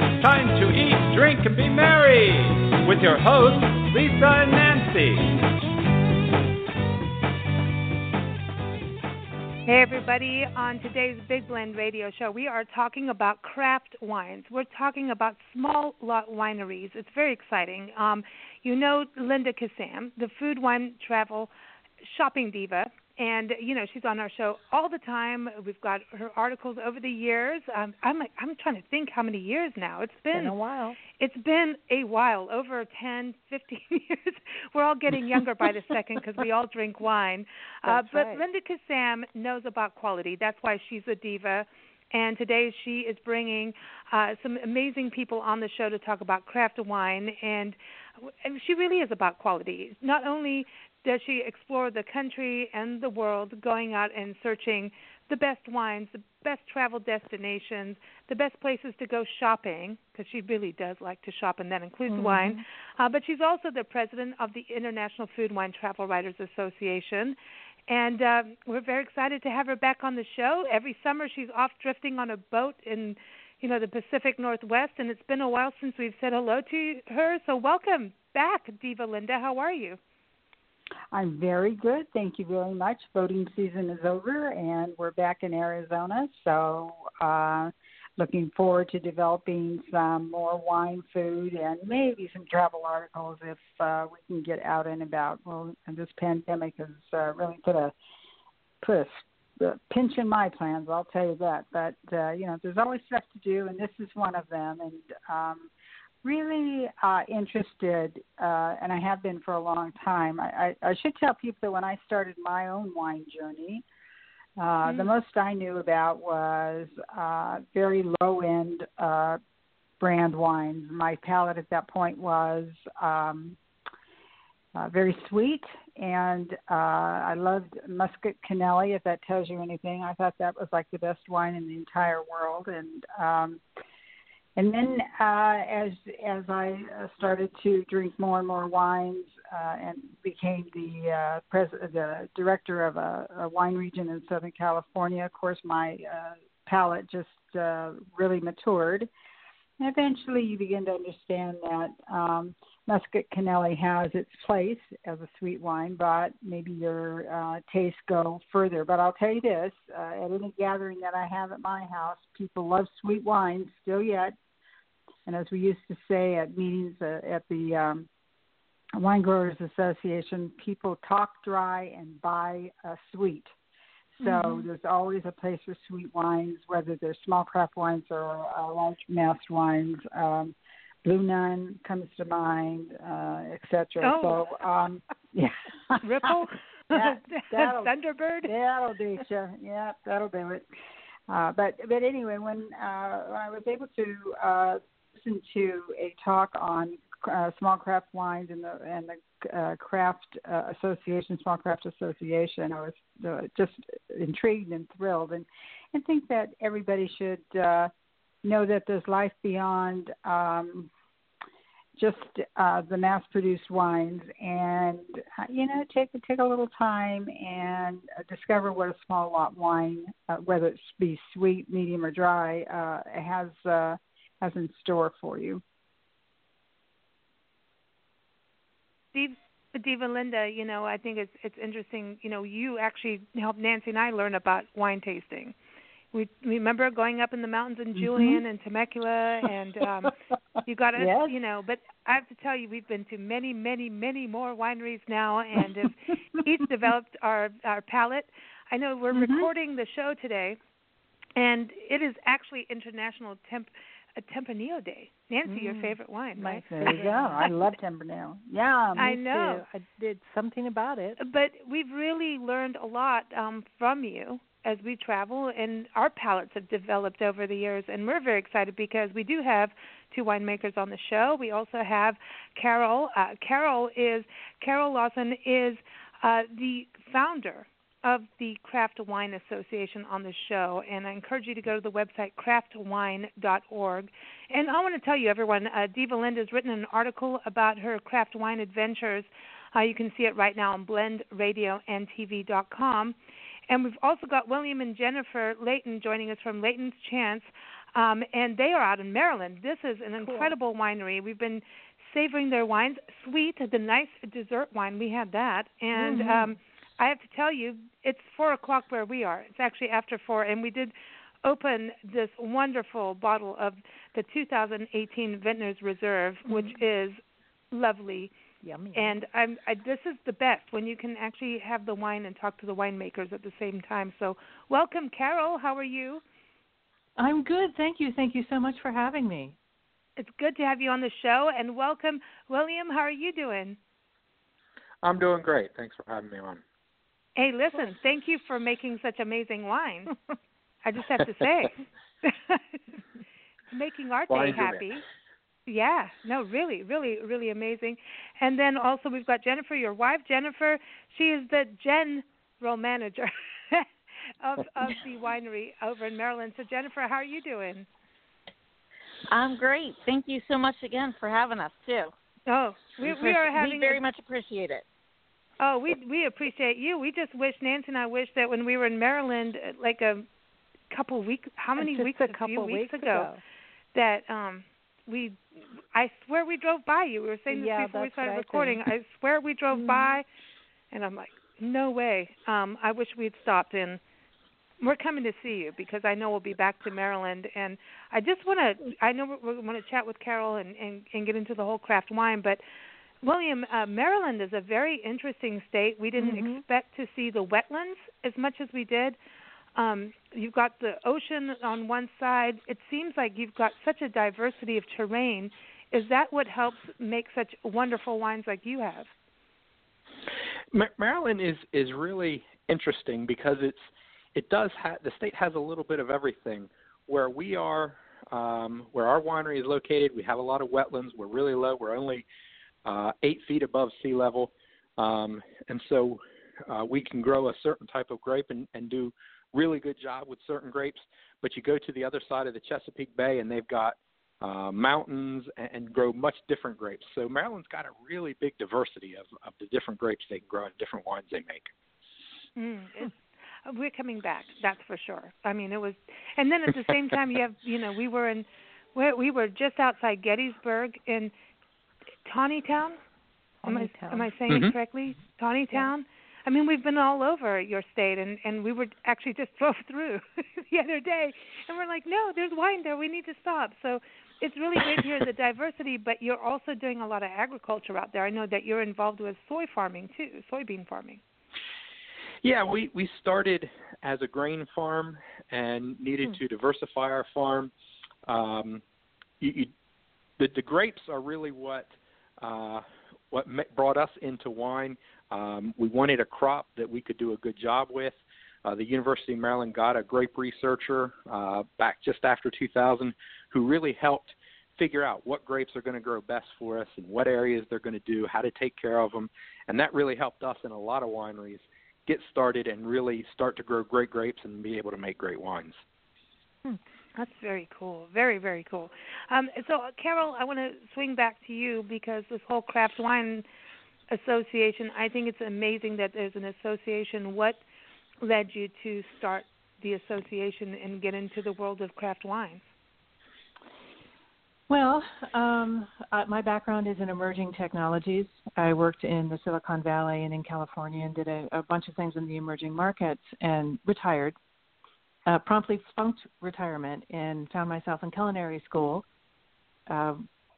It's time to eat, drink, and be merry with your hosts, Lisa and Nancy. Hey, everybody. On today's Big Blend radio show, we are talking about craft wines. We're talking about small lot wineries. It's very exciting. Um, you know Linda Kissam, the food, wine, travel, shopping diva and you know she's on our show all the time. We've got her articles over the years. Um, I'm like, I'm trying to think how many years now. It's been, been a while. It's been a while, over 10, 15 years. We're all getting younger by the second because we all drink wine. Uh, but right. Linda Kissam knows about quality. That's why she's a diva. And today she is bringing uh, some amazing people on the show to talk about craft wine, and, and she really is about quality. Not only does she explore the country and the world, going out and searching the best wines, the best travel destinations, the best places to go shopping, because she really does like to shop, and that includes mm-hmm. wine. Uh, but she's also the president of the International Food Wine Travel Writers Association. And uh, we're very excited to have her back on the show. Every summer, she's off drifting on a boat in, you know, the Pacific Northwest, and it's been a while since we've said hello to her. So welcome back, Diva Linda. How are you? I'm very good. Thank you very much. Voting season is over and we're back in Arizona. So, uh, looking forward to developing some more wine, food, and maybe some travel articles if uh, we can get out and about. Well, this pandemic has uh, really put a put a pinch in my plans. I'll tell you that. But uh, you know, there's always stuff to do, and this is one of them. And um, really uh, interested, uh, and I have been for a long time. I, I, I should tell people that when I started my own wine journey, uh, mm-hmm. the most I knew about was uh, very low end uh, brand wines. My palate at that point was um, uh, very sweet, and uh, I loved Muscat Canelli. If that tells you anything, I thought that was like the best wine in the entire world, and um, and then uh, as as I uh, started to drink more and more wines uh, and became the uh, pres- the director of a, a wine region in Southern California, of course my uh, palate just uh, really matured. And eventually, you begin to understand that um, Muscat Canelli has its place as a sweet wine, but maybe your uh, tastes go further. But I'll tell you this: uh, at any gathering that I have at my house, people love sweet wines still yet and as we used to say at meetings uh, at the um, Wine Growers Association, people talk dry and buy uh, sweet. So mm-hmm. there's always a place for sweet wines, whether they're small craft wines or uh, large mass wines. Um, Blue Nun comes to mind, uh, etc. Oh. So um, yeah, Ripple, that, that'll, Thunderbird. That'll do you. Yeah, that'll do it. Uh, but but anyway, when uh, when I was able to uh, listened to a talk on uh, small craft wines and the and the uh, craft uh, association, small craft association. I was uh, just intrigued and thrilled, and and think that everybody should uh, know that there's life beyond um, just uh, the mass-produced wines, and uh, you know, take take a little time and uh, discover what a small lot wine, uh, whether it be sweet, medium, or dry, uh, has. Uh, has in store for you. Steve, Diva Linda, you know, I think it's it's interesting. You know, you actually helped Nancy and I learn about wine tasting. We remember going up in the mountains in Julian mm-hmm. and Temecula, and um, you got to, yes. you know. But I have to tell you, we've been to many, many, many more wineries now, and have each developed our our palate. I know we're mm-hmm. recording the show today, and it is actually International Temp a Tempranillo Day. Nancy, mm. your favorite wine, My favorite. Go. I love Tempranillo. Yeah, I know. Too. I did something about it. But we've really learned a lot um, from you as we travel, and our palates have developed over the years. And we're very excited because we do have two winemakers on the show. We also have Carol. Uh, Carol is Carol Lawson is uh, the founder of the Craft Wine Association on the show, and I encourage you to go to the website craftwine.org. And I want to tell you, everyone, uh, Diva Linda has written an article about her craft wine adventures. Uh, you can see it right now on blendradioandtv.com. And we've also got William and Jennifer Layton joining us from Layton's Chance, um, and they are out in Maryland. This is an cool. incredible winery. We've been savoring their wines. Sweet, the nice dessert wine, we had that. And mm-hmm. um, I have to tell you, it's four o'clock where we are. It's actually after four, and we did open this wonderful bottle of the 2018 Vintners Reserve, mm-hmm. which is lovely. Yummy. And I'm I, this is the best when you can actually have the wine and talk to the winemakers at the same time. So, welcome, Carol. How are you? I'm good. Thank you. Thank you so much for having me. It's good to have you on the show, and welcome, William. How are you doing? I'm doing great. Thanks for having me on. Hey, listen, thank you for making such amazing wine. I just have to say, making our day happy. Yeah, no, really, really, really amazing. And then also we've got Jennifer, your wife, Jennifer. She is the general manager of of the winery over in Maryland. So Jennifer, how are you doing? I'm great. Thank you so much again for having us too. Oh, we we are having we very much appreciate it. Oh, we we appreciate you. We just wish Nancy and I wish that when we were in Maryland, uh, like a couple weeks, how many weeks? A, couple weeks, weeks ago, ago, that um we, I swear we drove by you. We were saying this yeah, before we started recording. Think. I swear we drove mm-hmm. by, and I'm like, no way. Um, I wish we'd stopped in. We're coming to see you because I know we'll be back to Maryland, and I just want to. I know we want to chat with Carol and, and and get into the whole craft wine, but William, uh, Maryland is a very interesting state. We didn't mm-hmm. expect to see the wetlands as much as we did. Um, you've got the ocean on one side. It seems like you've got such a diversity of terrain. Is that what helps make such wonderful wines like you have? Maryland is is really interesting because it's it does ha- the state has a little bit of everything. Where we are, um, where our winery is located, we have a lot of wetlands. We're really low. We're only uh, eight feet above sea level, um, and so uh, we can grow a certain type of grape and, and do really good job with certain grapes. But you go to the other side of the Chesapeake Bay, and they've got uh, mountains and, and grow much different grapes. So Maryland's got a really big diversity of, of the different grapes they can grow and different wines they make. Mm, it's, we're coming back, that's for sure. I mean, it was, and then at the same time, you have, you know, we were in, we we were just outside Gettysburg in Taneytown. Am I am I saying mm-hmm. it correctly? Taneytown. Yeah. I mean, we've been all over your state, and and we were actually just drove through the other day, and we're like, no, there's wine there. We need to stop. So it's really great hear the diversity, but you're also doing a lot of agriculture out there. I know that you're involved with soy farming too, soybean farming. Yeah, we we started as a grain farm and needed hmm. to diversify our farm. Um, you, you, the the grapes are really what uh, what brought us into wine. Um, we wanted a crop that we could do a good job with. Uh, the University of Maryland got a grape researcher uh, back just after 2000 who really helped figure out what grapes are going to grow best for us and what areas they're going to do, how to take care of them. And that really helped us in a lot of wineries get started and really start to grow great grapes and be able to make great wines. Hmm. That's very cool. Very, very cool. Um, so, Carol, I want to swing back to you because this whole craft wine association. I think it's amazing that there's an association. What led you to start the association and get into the world of craft wines? Well, um, my background is in emerging technologies. I worked in the Silicon Valley and in California and did a, a bunch of things in the emerging markets and retired. Uh, promptly funked retirement and found myself in culinary school. Uh,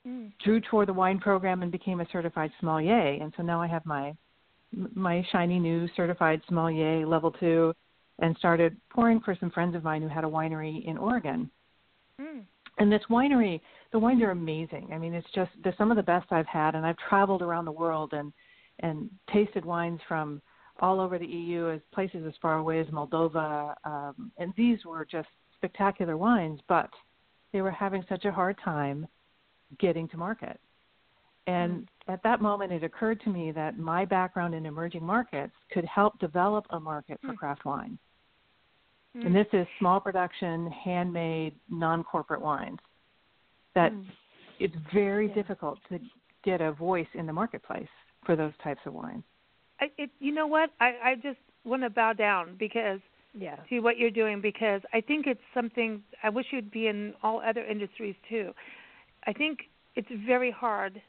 mm. drew toward the wine program and became a certified sommelier. And so now I have my my shiny new certified sommelier level two, and started pouring for some friends of mine who had a winery in Oregon. Mm. and this winery, the wines are amazing. I mean, it's just they're some of the best I've had, and I've traveled around the world and and tasted wines from all over the EU, as places as far away as Moldova, um, and these were just spectacular wines, but they were having such a hard time getting to market. And mm. at that moment, it occurred to me that my background in emerging markets could help develop a market for mm. craft wine. Mm. And this is small production, handmade, non corporate wines. That mm. it's very yeah. difficult to get a voice in the marketplace for those types of wines. I, it, you know what? I, I just want to bow down because yeah. to what you're doing because I think it's something I wish you'd be in all other industries too. I think it's very hard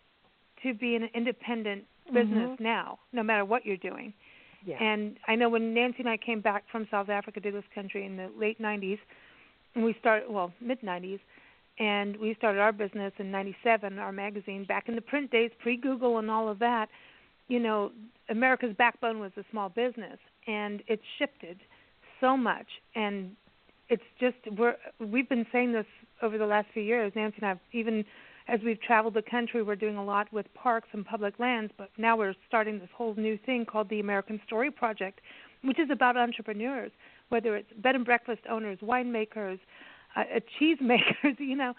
to be an independent business mm-hmm. now, no matter what you're doing. Yeah. And I know when Nancy and I came back from South Africa to this country in the late 90s, and we started, well, mid 90s, and we started our business in 97, our magazine, back in the print days, pre Google and all of that. You know, America's backbone was a small business, and it shifted so much. And it's just, we're, we've been saying this over the last few years. Nancy and I have even as we've traveled the country, we're doing a lot with parks and public lands, but now we're starting this whole new thing called the American Story Project, which is about entrepreneurs, whether it's bed and breakfast owners, winemakers, uh, cheese makers, you know,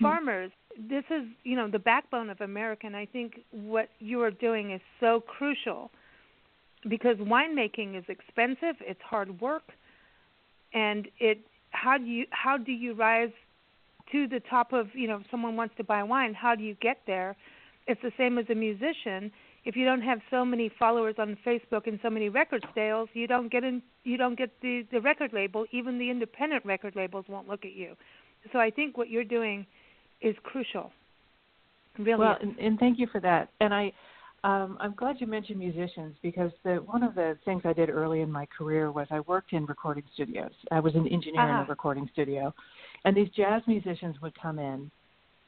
farmers. This is, you know, the backbone of America, and I think what you are doing is so crucial because winemaking is expensive, it's hard work, and it how do you how do you rise to the top of you know if someone wants to buy wine how do you get there? It's the same as a musician. If you don't have so many followers on facebook and so many record sales you don't get in you don't get the the record label. Even the independent record labels won't look at you. So i think what you're doing is crucial. Really well and, and thank you for that. And i um, I'm glad you mentioned musicians because the, one of the things I did early in my career was I worked in recording studios. I was an engineer uh-huh. in a recording studio, and these jazz musicians would come in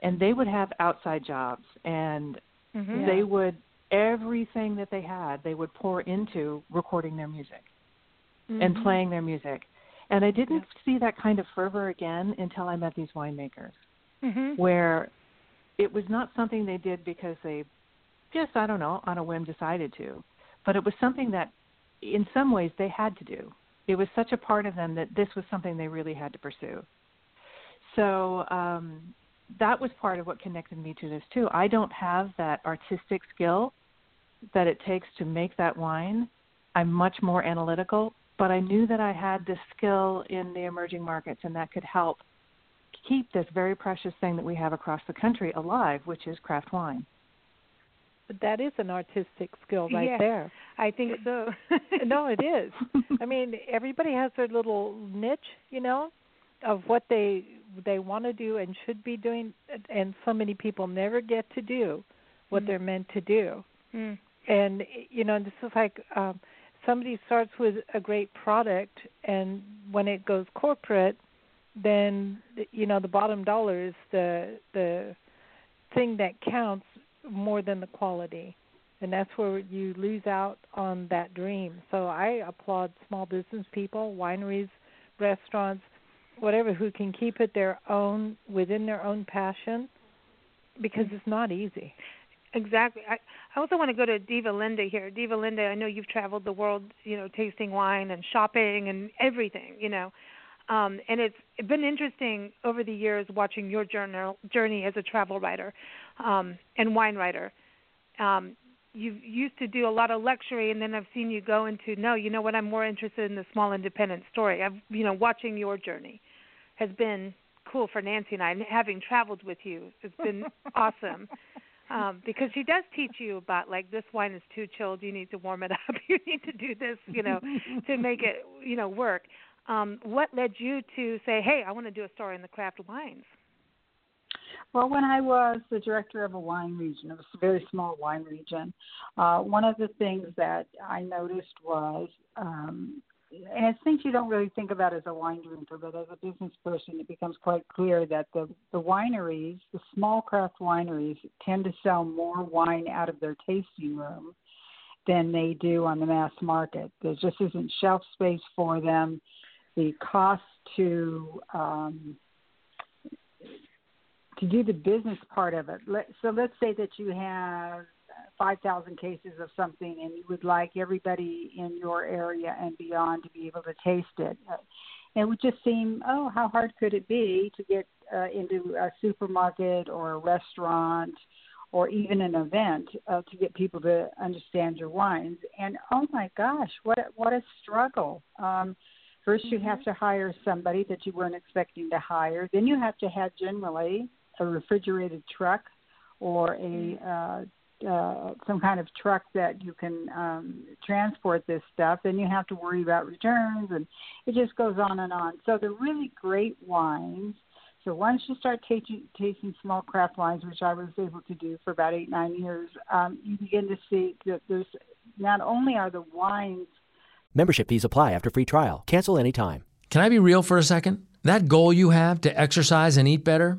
and they would have outside jobs and mm-hmm. they would everything that they had they would pour into recording their music mm-hmm. and playing their music and i didn't yeah. see that kind of fervor again until i met these winemakers mm-hmm. where it was not something they did because they just i don't know on a whim decided to but it was something that in some ways they had to do it was such a part of them that this was something they really had to pursue so um, that was part of what connected me to this too. I don't have that artistic skill that it takes to make that wine. I'm much more analytical, but I knew that I had this skill in the emerging markets and that could help keep this very precious thing that we have across the country alive, which is craft wine. But that is an artistic skill right yeah, there. I think so. no, it is. I mean, everybody has their little niche, you know, of what they they want to do and should be doing and so many people never get to do what mm. they're meant to do mm. and you know this is like um somebody starts with a great product and when it goes corporate then you know the bottom dollar is the the thing that counts more than the quality and that's where you lose out on that dream so i applaud small business people wineries restaurants whatever who can keep it their own within their own passion because it's not easy. Exactly. I I also want to go to Diva Linda here. Diva Linda, I know you've traveled the world, you know, tasting wine and shopping and everything, you know. Um, and it's been interesting over the years watching your journal, journey as a travel writer um, and wine writer. Um, you used to do a lot of luxury and then I've seen you go into no, you know what, I'm more interested in the small independent story. I've you know, watching your journey has been cool for Nancy and I and having traveled with you. It's been awesome. Um, because she does teach you about like this wine is too chilled, you need to warm it up, you need to do this, you know, to make it, you know, work. Um, what led you to say, Hey, I want to do a story in the craft wines? Well, when I was the director of a wine region, it was a very small wine region. Uh, one of the things that I noticed was, um, and it's things you don't really think about as a wine drinker, but as a business person, it becomes quite clear that the the wineries, the small craft wineries, tend to sell more wine out of their tasting room than they do on the mass market. There just isn't shelf space for them. The cost to um, to do the business part of it. Let, so let's say that you have 5,000 cases of something and you would like everybody in your area and beyond to be able to taste it. Uh, it would just seem, oh, how hard could it be to get uh, into a supermarket or a restaurant or even an event uh, to get people to understand your wines? And oh my gosh, what a, what a struggle! Um, first, you have mm-hmm. to hire somebody that you weren't expecting to hire. Then you have to have generally a refrigerated truck or a uh, uh, some kind of truck that you can um, transport this stuff, then you have to worry about returns, and it just goes on and on. So the really great wines. So once you start tasting, tasting small craft wines, which I was able to do for about eight nine years, um, you begin to see that there's not only are the wines. Membership fees apply after free trial. Cancel anytime. Can I be real for a second? That goal you have to exercise and eat better,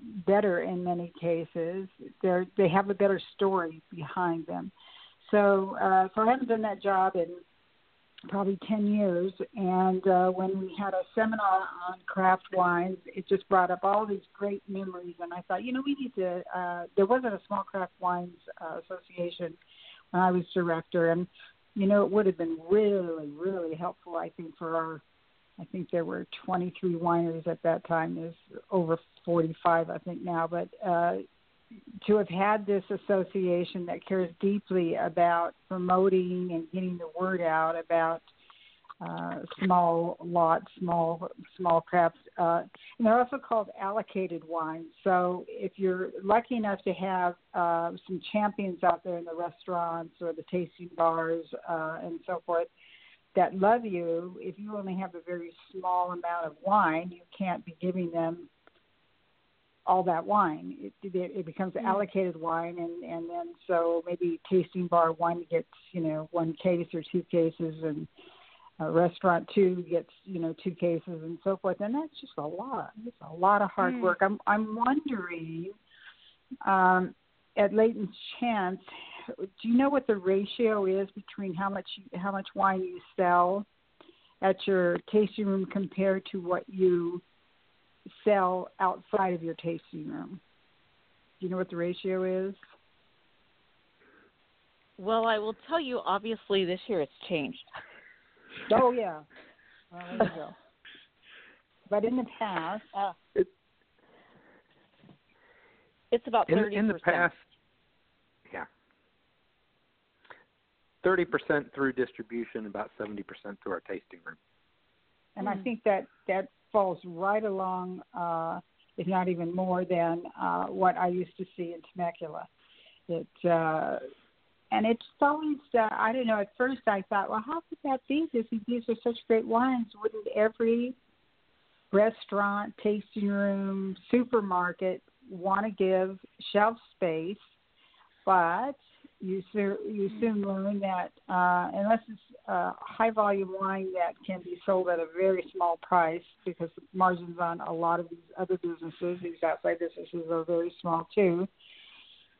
better in many cases. They're, they have a better story behind them. So, uh, so I haven't done that job in probably 10 years. And uh, when we had a seminar on craft wines, it just brought up all these great memories. And I thought, you know, we need to, uh, there wasn't a small craft wines uh, association when I was director. And, you know, it would have been really, really helpful, I think, for our, I think there were 23 wineries at that time. There's over 45, I think, now. But, uh, to have had this association that cares deeply about promoting and getting the word out about uh, small lots, small small crafts, uh, and they're also called allocated wines. So if you're lucky enough to have uh, some champions out there in the restaurants or the tasting bars uh, and so forth that love you, if you only have a very small amount of wine, you can't be giving them all that wine. It, it, it becomes mm-hmm. allocated wine, and and then so maybe tasting bar one gets you know one case or two cases, and a restaurant two gets you know two cases, and so forth. And that's just a lot. It's a lot of hard mm. work. I'm I'm wondering, um, at Layton's Chance, do you know what the ratio is between how much how much wine you sell at your tasting room compared to what you sell outside of your tasting room? Do you know what the ratio is? Well, I will tell you. Obviously, this year it's changed. Oh yeah. Well, there you go. But in the past, uh, it's about thirty. In, in the past, 30% through distribution, about 70% through our tasting room. And mm. I think that that falls right along, uh, if not even more than uh, what I used to see in Temecula. It uh, and it's always uh, I don't know. At first, I thought, well, how could that be? Because these are such great wines. Wouldn't every restaurant, tasting room, supermarket want to give shelf space? But you soon you soon learn that uh, unless it's a high volume wine that can be sold at a very small price because the margins on a lot of these other businesses, these outside businesses, are very small too.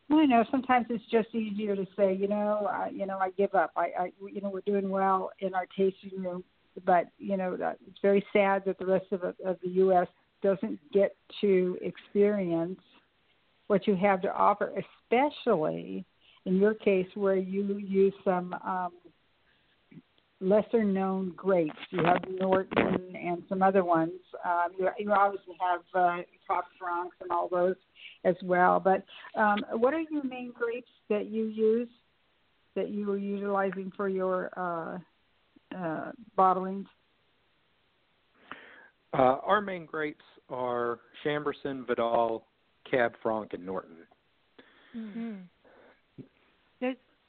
I know sometimes it's just easier to say, you know, I, you know, I give up. I, I, you know, we're doing well in our tasting room, but you know, it's very sad that the rest of, of the U.S. doesn't get to experience what you have to offer, especially in your case where you use some um, lesser known grapes. You have Norton and some other ones. Um, you, you obviously have uh, Top Francs and all those as well. But um, what are your main grapes that you use? that you were utilizing for your uh, uh, bottlings? Uh, our main grapes are Chambourcin, Vidal, Cab Franc, and Norton. Mm-hmm.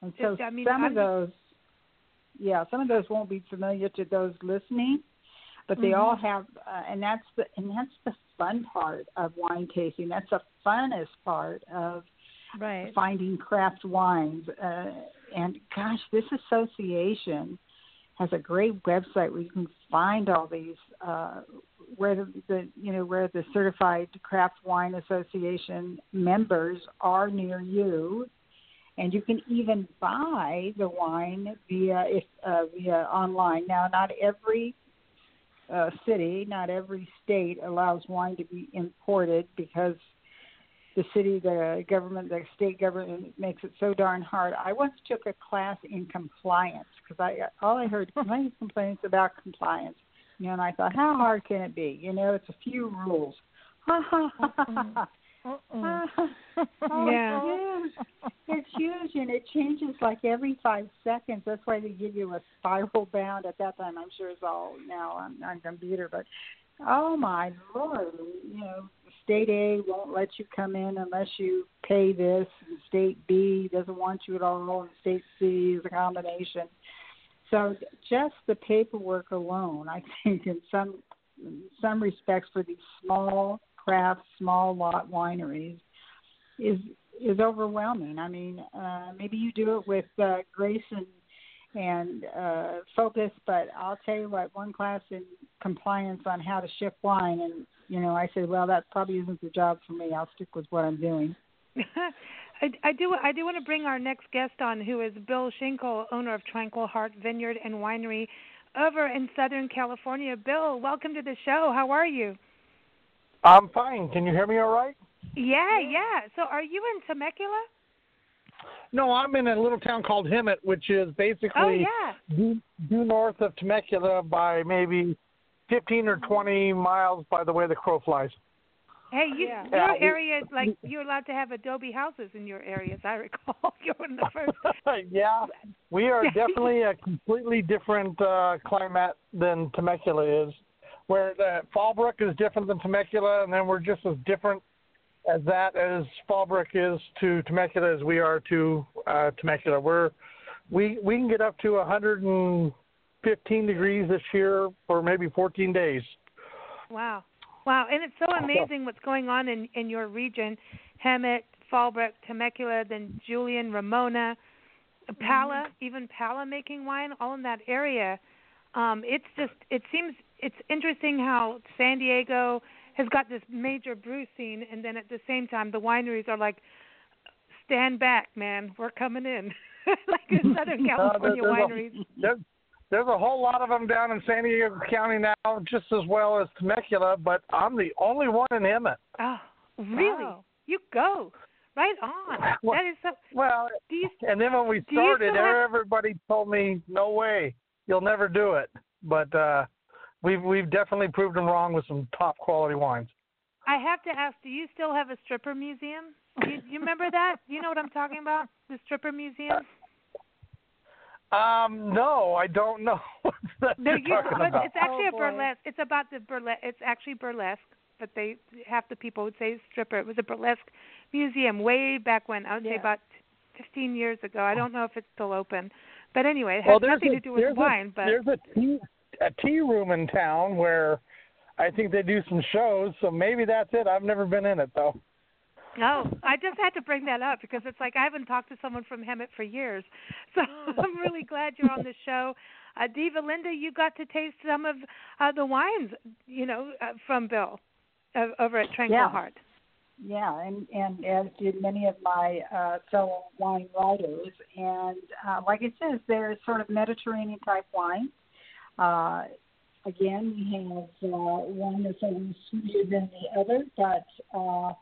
And so I mean, some I'm of those, yeah, some of those won't be familiar to those listening, but they Mhm. all have, uh, and that's the and that's the fun part of wine tasting. That's the funnest part of Right. finding craft wines. Uh, and gosh, this association has a great website where you can find all these uh, where the, the you know where the certified craft wine association members are near you and you can even buy the wine via uh, via online now not every uh, city not every state allows wine to be imported because the city, the government, the state government makes it so darn hard. I once took a class in compliance because I all I heard complaints, complaints about compliance. You know, and I thought, how hard can it be? You know, it's a few rules. Ha. Mm-mm. Uh-uh. Oh, Yeah. it's huge. It's huge, and it changes like every five seconds. That's why they give you a spiral bound. At that time, I'm sure it's all now on, on computer. But oh my lord, you know, state A won't let you come in unless you pay this, and state B doesn't want you at all, and state C is a combination. So just the paperwork alone, I think, in some in some respects, for these small craft, small lot wineries, is is overwhelming. I mean, uh, maybe you do it with uh, grace and and uh, focus, but I'll tell you what, one class in compliance on how to ship wine, and you know, I said, well, that probably isn't the job for me. I'll stick with what I'm doing. I, I do. I do want to bring our next guest on, who is Bill Schinkel, owner of Tranquil Heart Vineyard and Winery, over in Southern California. Bill, welcome to the show. How are you? I'm fine. Can you hear me all right? Yeah, yeah. So, are you in Temecula? No, I'm in a little town called Hemet, which is basically Oh, yeah. due, due north of Temecula by maybe 15 or 20 miles by the way the crow flies. Hey, you, Yeah. your Yeah, area is like you're allowed to have Adobe houses in your area, as I recall. you're one of the first. yeah, we are definitely a completely different uh, climate than Temecula is. Where the Fallbrook is different than Temecula, and then we're just as different as that as Fallbrook is to Temecula as we are to uh, Temecula. We're we we can get up to 115 degrees this year for maybe 14 days. Wow, wow, and it's so amazing what's going on in in your region, Hemet, Fallbrook, Temecula, then Julian, Ramona, Pala, even Pala making wine, all in that area. Um, it's just it seems it's interesting how San Diego has got this major brew scene, and then at the same time the wineries are like, stand back, man, we're coming in, like in Southern Uh, California there- there's a- wineries. There's, there's a whole lot of them down in San Diego County now, just as well as Temecula, but I'm the only one in Hemet. Oh, really? Wow. You go right on. Well, that is so. Well, you and then when we started, have- everybody told me, "No way, you'll never do it." But uh, we've we've definitely proved them wrong with some top quality wines. I have to ask, do you still have a stripper museum? You, you remember that? You know what I'm talking about? The stripper museum? Um, no, I don't know what that No, you're talking but about. it's actually Oh, a boy. burlesque. It's about the burlesque. It's actually burlesque, but they half the people would say stripper. It was a burlesque museum way back when. I would say about 15 years ago. I don't know if it's still open, but anyway, it has well, nothing a, to do with wine. a, but there's a tea a tea room in town where I think they do some shows. So maybe that's it. I've never been in it though. No, I just had to bring that up because it's like I haven't talked to someone from Hemet for years. So I'm really glad you're on the show. Uh, Diva Linda, you got to taste some of uh, the wines, you know, uh, from Bill uh, over at Tranquil Yeah. Heart. Yeah, and and as did many of my uh, fellow wine writers. And uh, like it says, they're sort of Mediterranean type wines. Uh, again, we have uh, one that's a little sweeter than the other, but uh,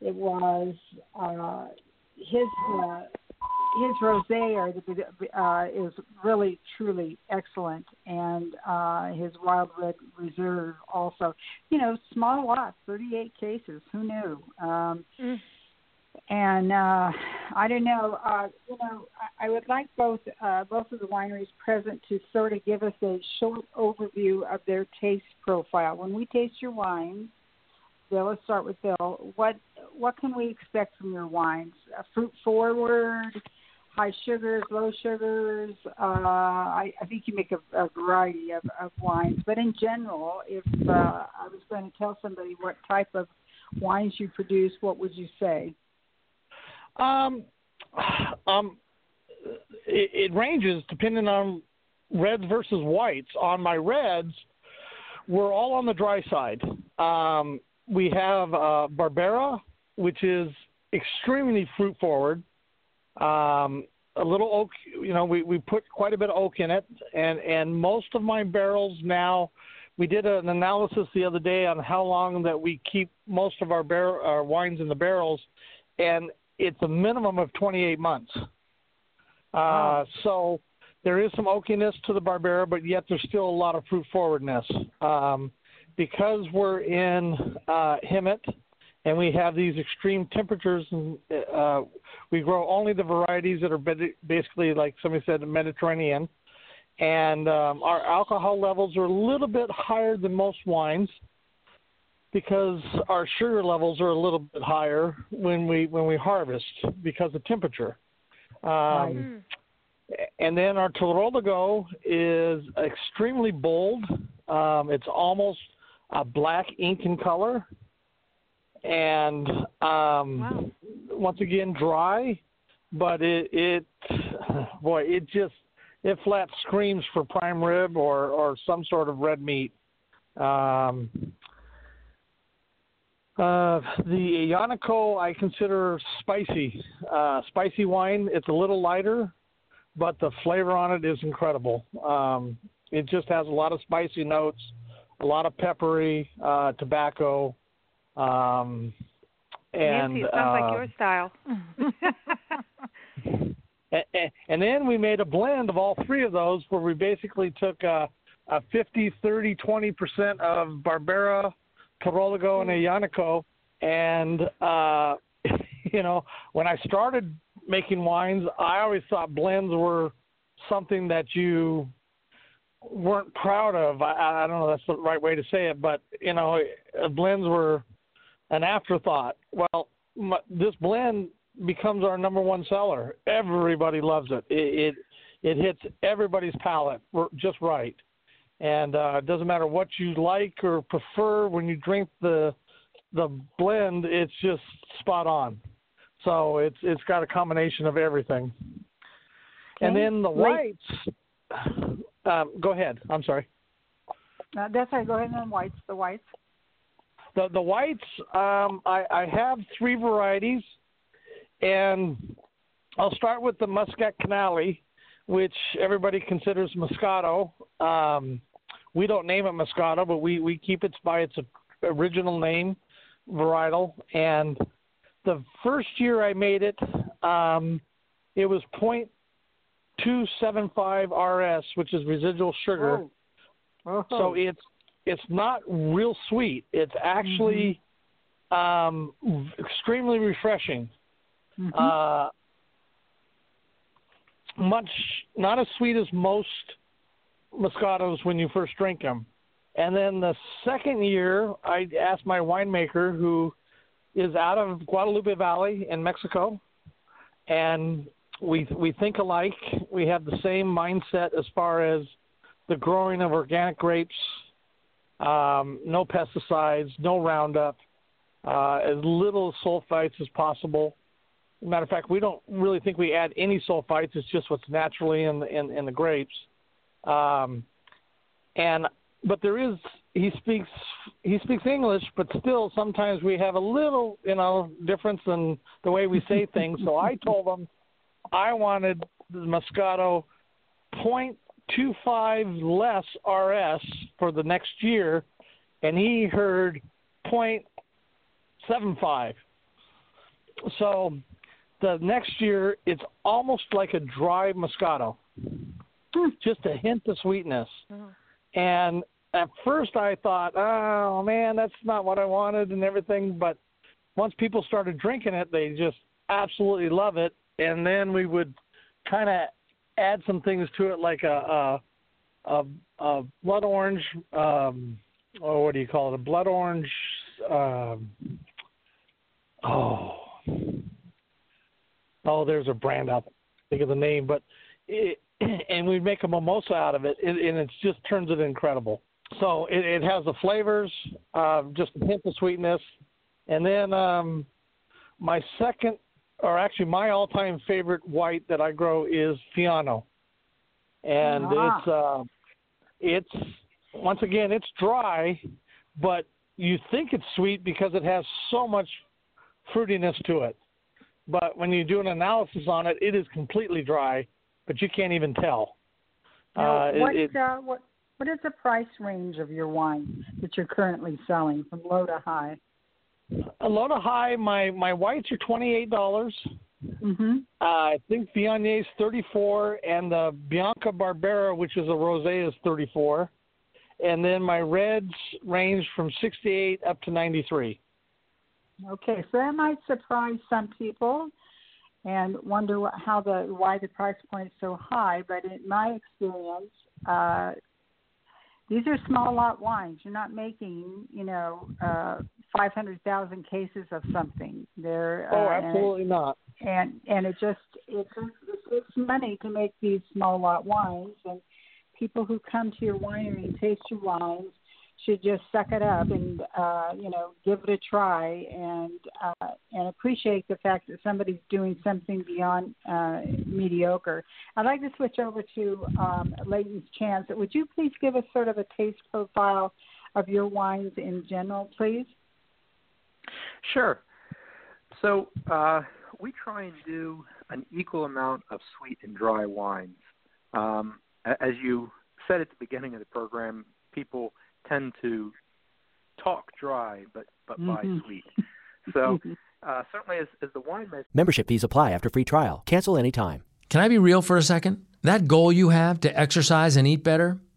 it was uh, his uh, his rosé uh, is really truly excellent, and uh, his wild red reserve also. You know, small lots, 38 cases. Who knew? Um, Mm. And uh, I don't know, uh, you know, I, I would like both uh, both of the wineries present to sort of give us a short overview of their taste profile. When we taste your wines, Bill, let's start with Bill. What what can we expect from your wines? Uh, fruit forward, high sugars, low sugars. Uh, I, I think you make a, a variety of, of wines, but in general, if uh, I was going to tell somebody what type of wines you produce, what would you say? Um, um, it, it ranges depending on reds versus whites. On my reds, we're all on the dry side. Um, we have uh, Barbera, which is extremely fruit forward. Um, a little oak, you know, we, we put quite a bit of oak in it, and and most of my barrels now. We did an analysis the other day on how long that we keep most of our bar- our wines in the barrels, and it's a minimum of 28 months. Uh, wow. So there is some oakiness to the Barbera, but yet there's still a lot of fruit forwardness. Um, because we're in uh, Hemet and we have these extreme temperatures, and uh, we grow only the varieties that are basically, like somebody said, Mediterranean. And um, our alcohol levels are a little bit higher than most wines because our sugar levels are a little bit higher when we when we harvest because of temperature. Um, right. And then our Teroldego is extremely bold. Um, it's almost a black ink in color, and um, wow. once again dry, but it it boy it just it flat screams for prime rib or or some sort of red meat. Um, uh, the Aglianico I consider spicy, uh, spicy wine. It's a little lighter, but the flavor on it is incredible. Um, it just has a lot of spicy notes, a lot of peppery, uh, tobacco, um, and Nancy, it sounds like uh, your style. and, and then we made a blend of all three of those, where we basically took a, a 50, 30, 20 percent of Barbera Teroldego and Aglianico. And, uh, you know, when I started making wines, I always thought blends were something that you weren't proud of. I, I don't know if that's the right way to say it, but, you know, blends were an afterthought. Well, my, this blend becomes our number one seller. Everybody loves it. It, it, it hits everybody's palate just right and uh, it doesn't matter what you like or prefer when you drink the the blend. It's just spot on. So it's it's got a combination of everything. Okay. And then the whites. Um, go ahead. I'm sorry. Uh, that's right. Go ahead and whites. The whites. The the whites. Um, I, I have three varieties, and I'll start with the Muscat Canelli, which everybody considers Moscato. Um, we don't name it Moscato, but we, we keep it by its original name, varietal. And the first year I made it, um, it was 0.275 RS, which is residual sugar. Oh. Oh. So it's it's not real sweet. It's actually mm-hmm. um, extremely refreshing. Mm-hmm. Uh, much not as sweet as most Moscatos when you first drink them. And then the second year, I asked my winemaker, who is out of Guadalupe Valley in Mexico, and we we think alike. We have the same mindset as far as the growing of organic grapes, um, no pesticides, no Roundup, uh, as little sulfites as possible. Matter of fact, we don't really think we add any sulfites. It's just what's naturally in the, in, in the grapes. Um, and but there is he speaks he speaks English, but still sometimes we have a little you know difference in the way we say things. so I told him I wanted the Moscato point two five less RS for the next year, and he heard point seven five. So the next year it's almost like a dry Moscato, just a hint of sweetness. Mm-hmm. And at first I thought, oh man, that's not what I wanted and everything. But once people started drinking it, they just absolutely love it. And then we would kind of add some things to it, like a a, a, a blood orange, um, or what do you call it? A blood orange. Um, oh, oh, there's a brand out. Think of the name, but it, and we make a mimosa out of it, and it just turns it incredible. So it, it has the flavors, uh, just a hint of sweetness, and then um, my second, or actually my all-time favorite white that I grow is Fiano, and Ah. it's uh, it's once again it's dry, but you think it's sweet because it has so much fruitiness to it. But when you do an analysis on it, it is completely dry, but you can't even tell. Now, Uh, what, it- uh, what what is the price range of your wine that you're currently selling from low to high? A lot of high. My my whites are twenty eight dollars. Mm-hmm. Uh, I think Viognier is thirty four, and the Bianca Barbera, which is a rosé, is thirty four, and then my reds range from sixty eight up to ninety three. Okay, so that might surprise some people and wonder what, how the why the price point is so high. But in my experience, uh, these are small lot wines. You're not making, you know, uh, 500,000 cases of something. They're Oh, uh, and- absolutely not. and and it just it it's money to make these small lot wines and people who come to your winery and taste your wines should just suck it up and uh you know give it a try and uh and appreciate the fact that somebody's doing something beyond uh mediocre i'd like to switch over to um layton's chance would you please give us sort of a taste profile of your wines in general please Sure. So uh, we try and do an equal amount of sweet and dry wines. Um, as you said at the beginning of the program, people tend to talk dry, but but buy Mhm. sweet. So uh, certainly, as, as the winemaker. Membership fees apply after free trial. Cancel anytime. Can I be real for a second? That goal you have to exercise and eat better,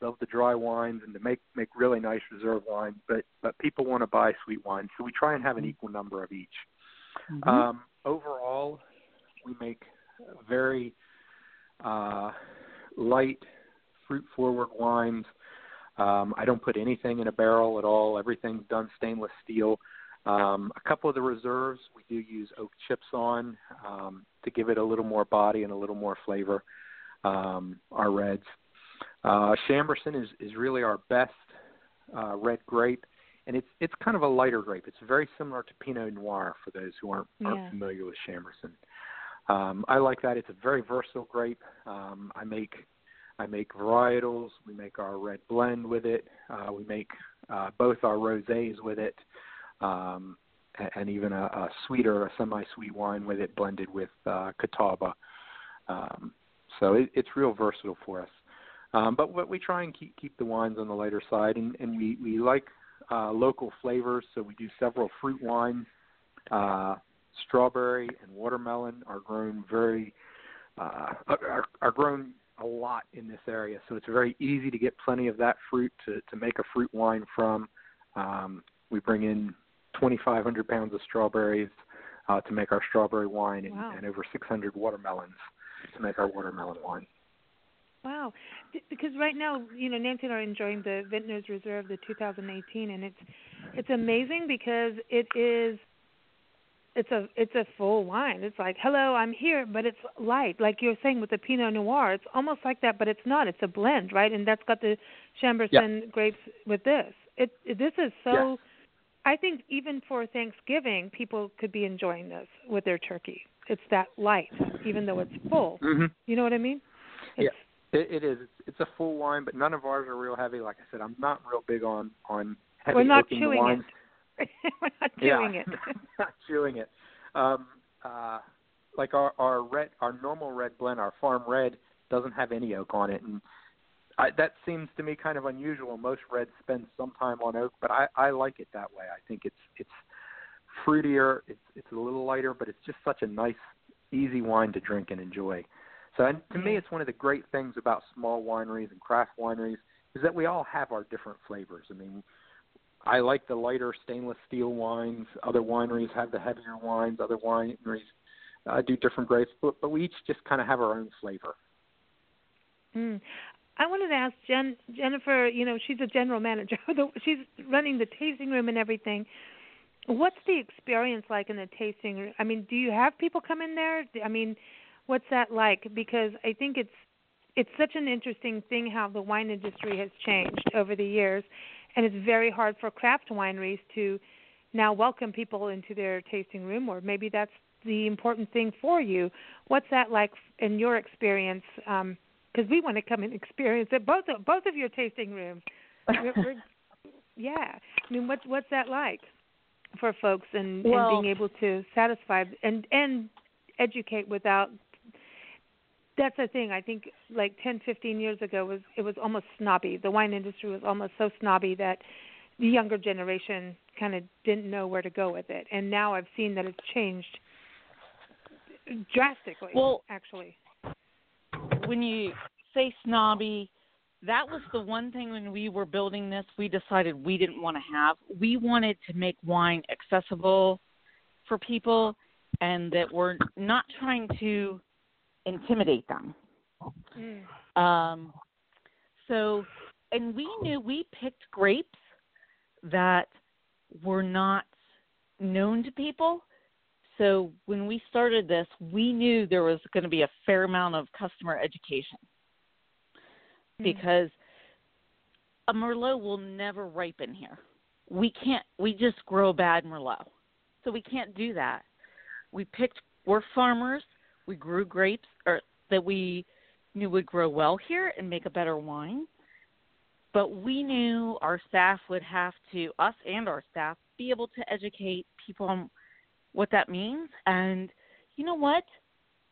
love the dry wines and to make make really nice reserve wines, but but people want to buy sweet wines, so we try and have an equal number of each. Um, overall, we make very uh, light, fruit forward wines. Um, I don't put anything in a barrel at all. Everything's done stainless steel. Um, a couple of the reserves we do use oak chips on um, to give it a little more body and a little more flavor. Um, our reds. Uh, Chambourcin is, is really our best uh, red grape, and it's it's kind of a lighter grape. It's very similar to Pinot Noir for those who aren't, aren't Yeah. familiar with Chambourcin. Um, I like that. It's a very versatile grape. Um, I make I make varietals. We make our red blend with it. Uh, we make uh, both our rosés with it, um, and, and even a, a sweeter, a semi-sweet wine with it, blended with uh, Catawba. Um, so it, it's real versatile for us. Um, but what we try and keep keep the wines on the lighter side, and, and we we like uh, local flavors. So we do several fruit wines. Uh, strawberry and watermelon are grown very uh, are, are grown a lot in this area. So it's very easy to get plenty of that fruit to to make a fruit wine from. Um, we bring in 2,500 pounds of strawberries uh, to make our strawberry wine, and, Wow. and over 600 watermelons to make our watermelon wine. Wow, because right now, you know, Nancy and I are enjoying the Vintners Reserve, the 2018, and it's it's amazing because it is it's a it's a full wine. It's like, hello, I'm here, but it's light, like you're saying with the Pinot Noir. It's almost like that, but it's not. It's a blend, right? And that's got the Chambourcin Yeah. grapes with this. It, it this is so. Yes. I think even for Thanksgiving, people could be enjoying this with their turkey. It's that light, even though it's full. Mhm. You know what I mean? Yeah, it, it is. It's, it's a full wine, but none of ours are real heavy. Like I said, I'm not real big on on heavy We're not chewing wines. it. We're not Yeah, doing it. not chewing it. Um, uh, like our our red, our normal red blend, our farm red doesn't have any oak on it, and I, that seems to me kind of unusual. Most reds spend some time on oak, but I I like it that way. I think it's it's fruitier, it's it's a little lighter, but it's just such a nice, easy wine to drink and enjoy. So and to me, it's one of the great things about small wineries and craft wineries is that we all have our different flavors. I mean, I like the lighter stainless steel wines. Other wineries have the heavier wines. Other wineries uh, do different grapes, but, but we each just kind of have our own flavor. Mm. I wanted to ask Jen Jennifer. You know, she's a general manager. She's running the tasting room and everything. What's the experience like in the tasting room? I mean, do you have people come in there? I mean, what's that like? Because I think it's it's such an interesting thing how the wine industry has changed over the years, and it's very hard for craft wineries to now welcome people into their tasting room, or maybe that's the important thing for you. What's that like in your experience? Um, because we want to come and experience it both of, both of your tasting rooms. We're, we're, yeah, I mean, what's what's that like for folks and, Well- and being able to satisfy and and educate without that's the thing. I think like 10, 15 years ago was it was almost snobby. The wine industry was almost so snobby that the younger generation kind of didn't know where to go with it. And now I've seen that it's changed drastically. Well- actually. when you say snobby, that was the one thing when we were building this we decided we didn't want to have. We wanted to make wine accessible for people and that we're not trying to intimidate them. Mm. Um, so, and we knew we picked grapes that were not known to people. So when we started this, we knew there was going to be a fair amount of customer education because a Merlot will never ripen here. We can't. We just grow bad Merlot, so we can't do that. We picked. We're farmers. We grew grapes or that we knew would grow well here and make a better wine. But we knew our staff would have to, us and our staff, be able to educate people on what that means. And you know what?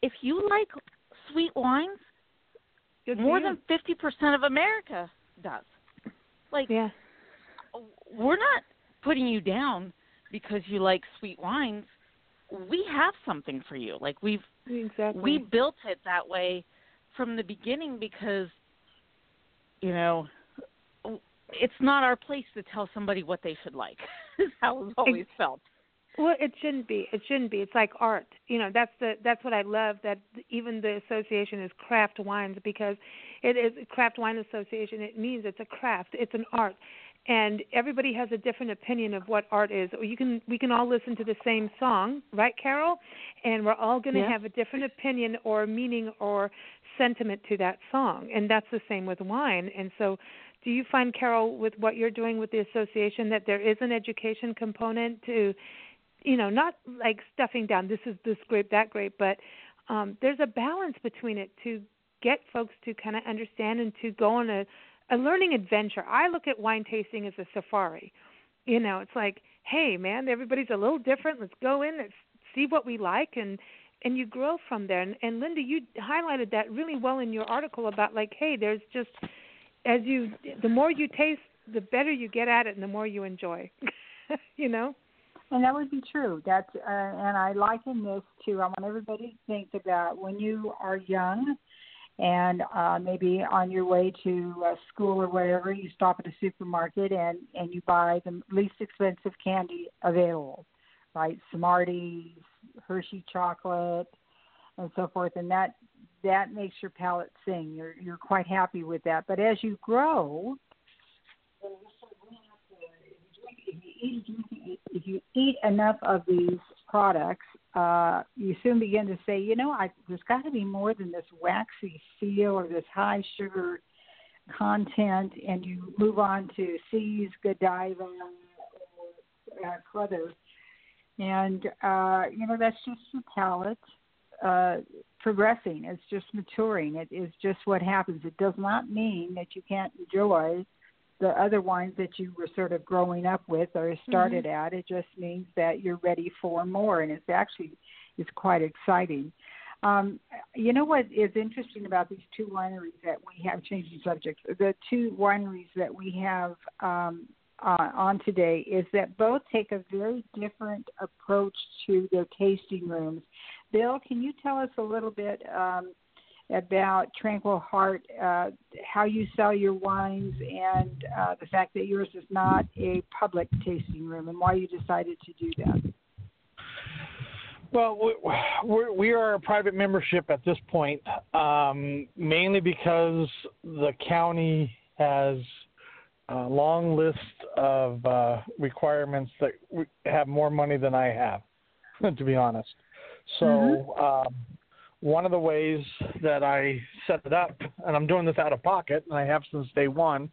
If you like sweet wines, Good more than fifty percent of America does. Like, yeah. we're not putting you down because you like sweet wines. We have something for you. Like we've Exactly. we built it that way from the beginning because you know it's not our place to tell somebody what they should like. is how it's always felt. Well, it shouldn't be. It shouldn't be. It's like art. You know, that's the that's what I love. That even the association is craft wines because it is craft wine association. It means it's a craft. It's an art, and everybody has a different opinion of what art is. Or you can we can all listen to the same song, right, Carol? And we're all going to Yes. have a different opinion or meaning or sentiment to that song, and that's the same with wine. And so. Do you find, Carol, with what you're doing with the association, that there is an education component to you know, not like stuffing down this is this grape, that grape, but um, there's a balance between it to get folks to kind of understand and to go on a, a learning adventure. I look at wine tasting as a safari. You know, it's like, hey man, everybody's a little different. Let's go in, let's see what we like and and you grow from there. And, and Linda, you highlighted that really well in your article about like, hey, there's just as you the more you taste, the better you get at it and the more you enjoy. you know? And that would be true. That's uh, and I liken this to. I want everybody to think about when you are young, and uh, maybe on your way to uh, school or whatever, you stop at a supermarket and and you buy the least expensive candy available, right? Smarties, Hershey chocolate, and so forth. And that that makes your palate sing. You're you're quite happy with that. But as you grow, if you eat enough of these products, uh, you soon begin to say, you know, I, there's got to be more than this waxy feel or this high sugar content, and you move on to See's, Godiva, or uh, Clutter. And, uh, you know, that's just your palate uh, progressing. It's just maturing. It is just what happens. It does not mean that you can't enjoy the other wines that you were sort of growing up with or started Mm-hmm. at. It just means that you're ready for more, and it's actually it's quite exciting. Um, you know what is interesting about these two wineries that we have changing subjects. The two wineries that we have um, uh, on today is that both take a very different approach to their tasting rooms. Bill, can you tell us a little bit um, about Tranquil Heart, uh, how you sell your wines, and uh, the fact that yours is not a public tasting room, and why you decided to do that? Well, we, we're, we are a private membership at this point, um, mainly because the county has a long list of uh, requirements that have more money than I have, to be honest. So, um, one of the ways that I set it up, and I'm doing this out of pocket, and I have since day one.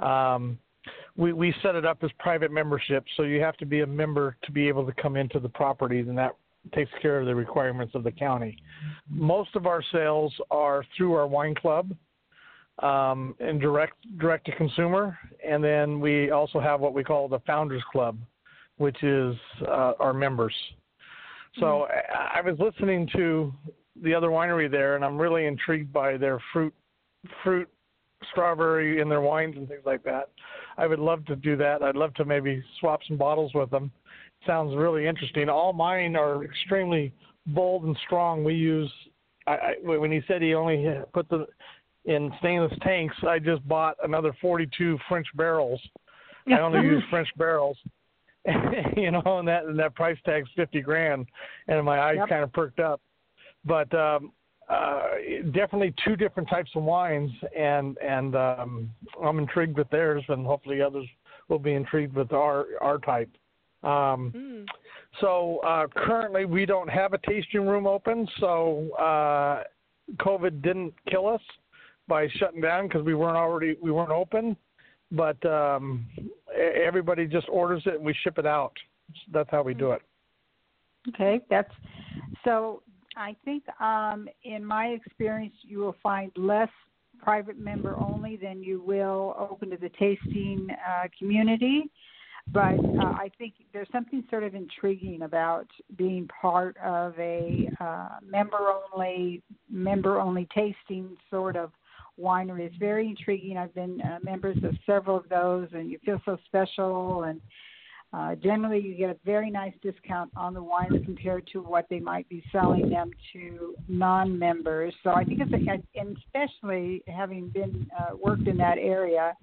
Um, we we set it up as private membership, so you have to be a member to be able to come into the properties, and that takes care of the requirements of the county. Most of our sales are through our wine club um, and direct direct to consumer, and then we also have what we call the Founders Club, which is uh, our members. So I, I was listening to the other winery there, and I'm really intrigued by their fruit fruit strawberry in their wines and things like that. I would love to do that. I'd love to maybe swap some bottles with them. Sounds really interesting. All mine are extremely bold and strong. We use. I, I, when he said he only put the in stainless tanks, I just bought another 42 French barrels. I only use French barrels. you know, and that and that price tag's 50 grand, and my eyes Yep. kind of perked up. But um, uh, definitely two different types of wines, and and um, I'm intrigued with theirs, and hopefully others will be intrigued with our our type. Um, Mm. so uh, currently we don't have a tasting room open, so uh, COVID didn't kill us by shutting down because we weren't already we weren't open. But um, e- everybody just orders it and we ship it out. That's how we do it. Okay, that's so. I think, um, in my experience, you will find less private member only than you will open to the tasting uh, community. But uh, I think there's something sort of intriguing about being part of a uh, member only, member only tasting sort of winery. It's very intriguing. I've been uh, members of several of those, and you feel so special and uh, generally, you get a very nice discount on the wines compared to what they might be selling them to non-members. So I think it's, a, and especially having been uh, worked in that area,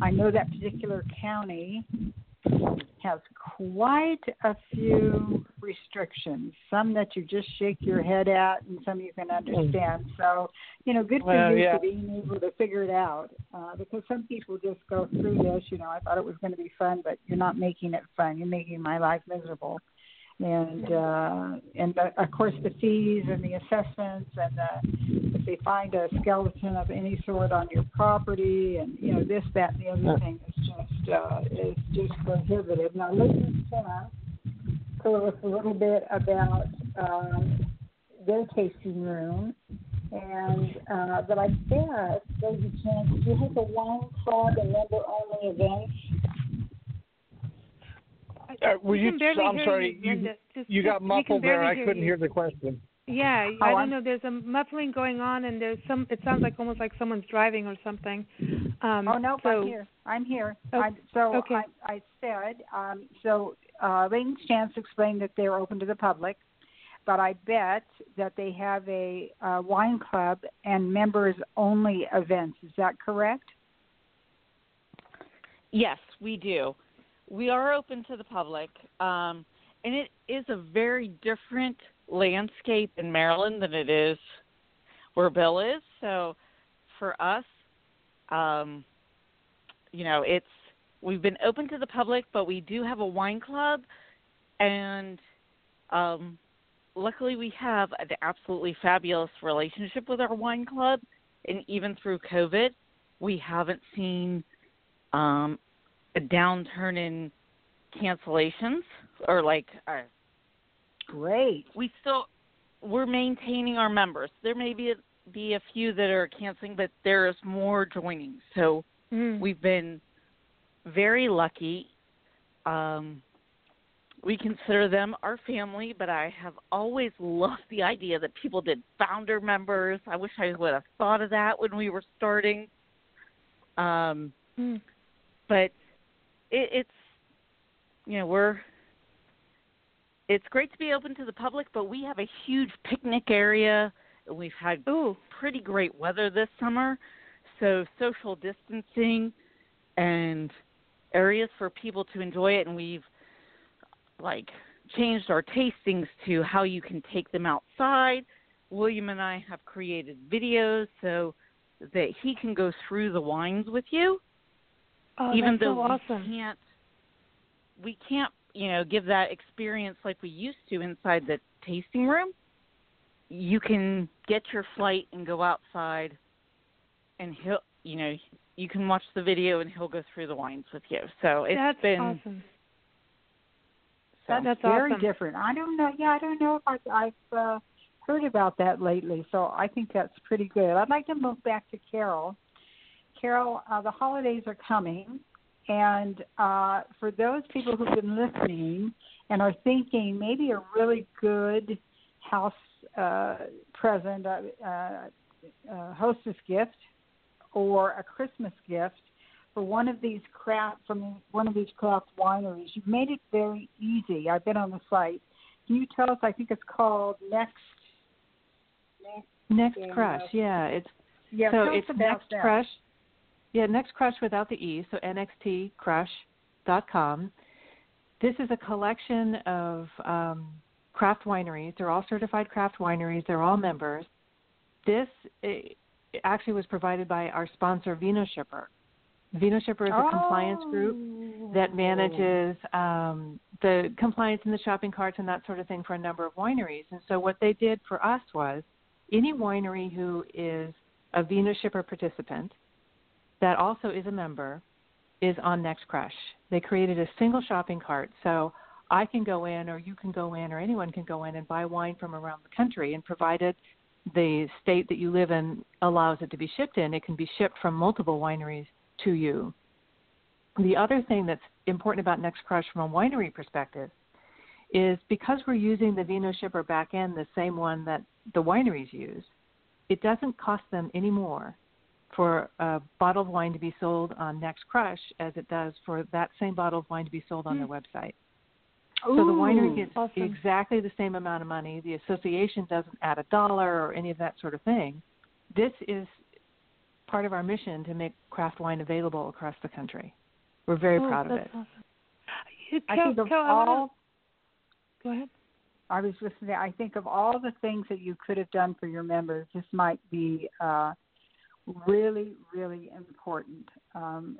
I know that particular county has quite a few restrictions. Some that you just shake your head at, and some you can understand. So, you know, good for Well, you yeah. for being able to figure it out. Uh, because some people just go through this. You know, I thought it was going to be fun, but you're not making it fun. You're making my life miserable. And uh, and uh, of course the fees and the assessments and the, if they find a skeleton of any sort on your property and you know this that and the other thing is just uh, is just prohibitive. Now listen to tell us a little bit about um, their tasting room. And uh, but I bet there's a chance. Do you have a wine club and member only events? Uh, were We you? can I'm sorry. you, Linda. Just- you got we muffled there. barely I couldn't you. hear the question. Yeah, Oh, I I'm- don't know. There's a muffling going on, and there's some. It sounds like almost like someone's driving or something. Um, Oh no, so, I'm here. I'm here. Oh, I, so okay. I, I said um, so. Uh, Layton's Chance explained that they're open to the public, but I bet that they have a uh, wine club and members only events. Is that correct? Yes, we do. We are open to the public, um, and it is a very different landscape in Maryland than it is where Bill is. So, for us, um, you know, it's we've been open to the public, but we do have a wine club, and Um, luckily, we have an absolutely fabulous relationship with our wine club, and even through COVID, we haven't seen um, a downturn in cancellations or like. Uh, Great. We still we're maintaining our members. There may be a, be a few that are canceling, but there's more joining. So Mm. we've been very lucky. Um, we consider them our family, but I have always loved the idea that people did founder members. I wish I would have thought of that when we were starting. Um, Mm. but it, it's you know we're it's great to be open to the public, but we have a huge picnic area. We've had Ooh. pretty great weather this summer, so social distancing and areas for people to enjoy it and we've like changed our tastings to how you can take them outside. William and I have created videos so that he can go through the wines with you Oh, even that's though so awesome. we can't we can't you know give that experience like we used to inside the tasting room you can get your flight and go outside and he'll you know you can watch the video and he'll go through the wines with you so it's that's been awesome. so, That's, That's very awesome. different. I don't know. Yeah, I don't know if I, I've uh, heard about that lately. So I think that's pretty good. I'd like to move back to Carol. Carol, uh, the holidays are coming, and uh, for those people who've been listening and are thinking maybe a really good house uh, present, uh, uh, uh, hostess gift, or a Christmas gift for one of these craft from one of these craft wineries. You've made it very easy. I've been on the site. Can you tell us? I think it's called Next. Next Yeah. Crush, yeah, it's Yeah, so it's Next that. Crush. Yeah, Next Crush without the E, so nxtcrush.com. This is a collection of um, craft wineries. They're all certified craft wineries. They're all members. This eh, actually was provided by our sponsor, Vino Shipper. Vino Shipper is a compliance group that manages um, the compliance in the shopping carts and that sort of thing for a number of wineries. And so what they did for us was any winery who is a Vino Shipper participant that also is a member is on Next Crush. They created a single shopping cart so I can go in or you can go in or anyone can go in and buy wine from around the country and provided the state that you live in allows it to be shipped in, it can be shipped from multiple wineries to you. The other thing that's important about Next Crush from a winery perspective is because we're using the Vino Shipper back end, the same one that the wineries use, it doesn't cost them any more for a bottle of wine to be sold on Next Crush as it does for that same bottle of wine to be sold on their website. so the winery gets awesome. exactly the same amount of money. The association doesn't add a dollar or any of that sort of thing. This is part of our mission to make craft wine available across the country. We're very Oh, proud of it. Awesome. You- I Cal- think of Cal, all. Go ahead. I was listening. I think of all the things that you could have done for your members. This might be uh, really, really important. Um,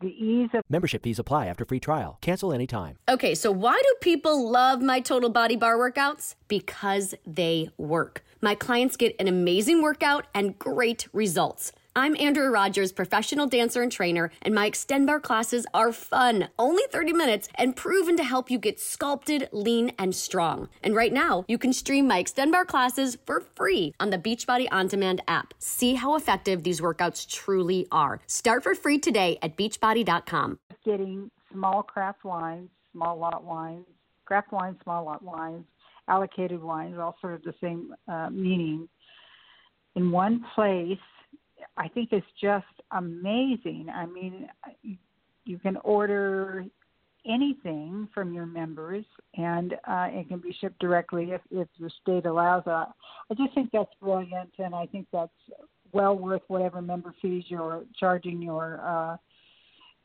the ease of Membership fees apply after free trial. Cancel anytime. Okay, so why do people love my total body bar workouts? Because they work. My clients get an amazing workout and great results. I'm Andrea Rogers, professional dancer and trainer, and my Xtend Barre classes are fun, only 30 minutes, and proven to help you get sculpted, lean, and strong. And right now, you can stream my Xtend Barre classes for free on the Beachbody On Demand app. See how effective these workouts truly are. Start for free today at beachbody.com. getting small craft wines, small lot wines, craft wines, small lot wines, allocated wines, all sort of the same uh, meaning in one place, I think is just amazing. I mean, you can order anything from your members, and uh, it can be shipped directly if, if your state allows it. I just think that's brilliant, and I think that's well worth whatever member fees you're charging your uh,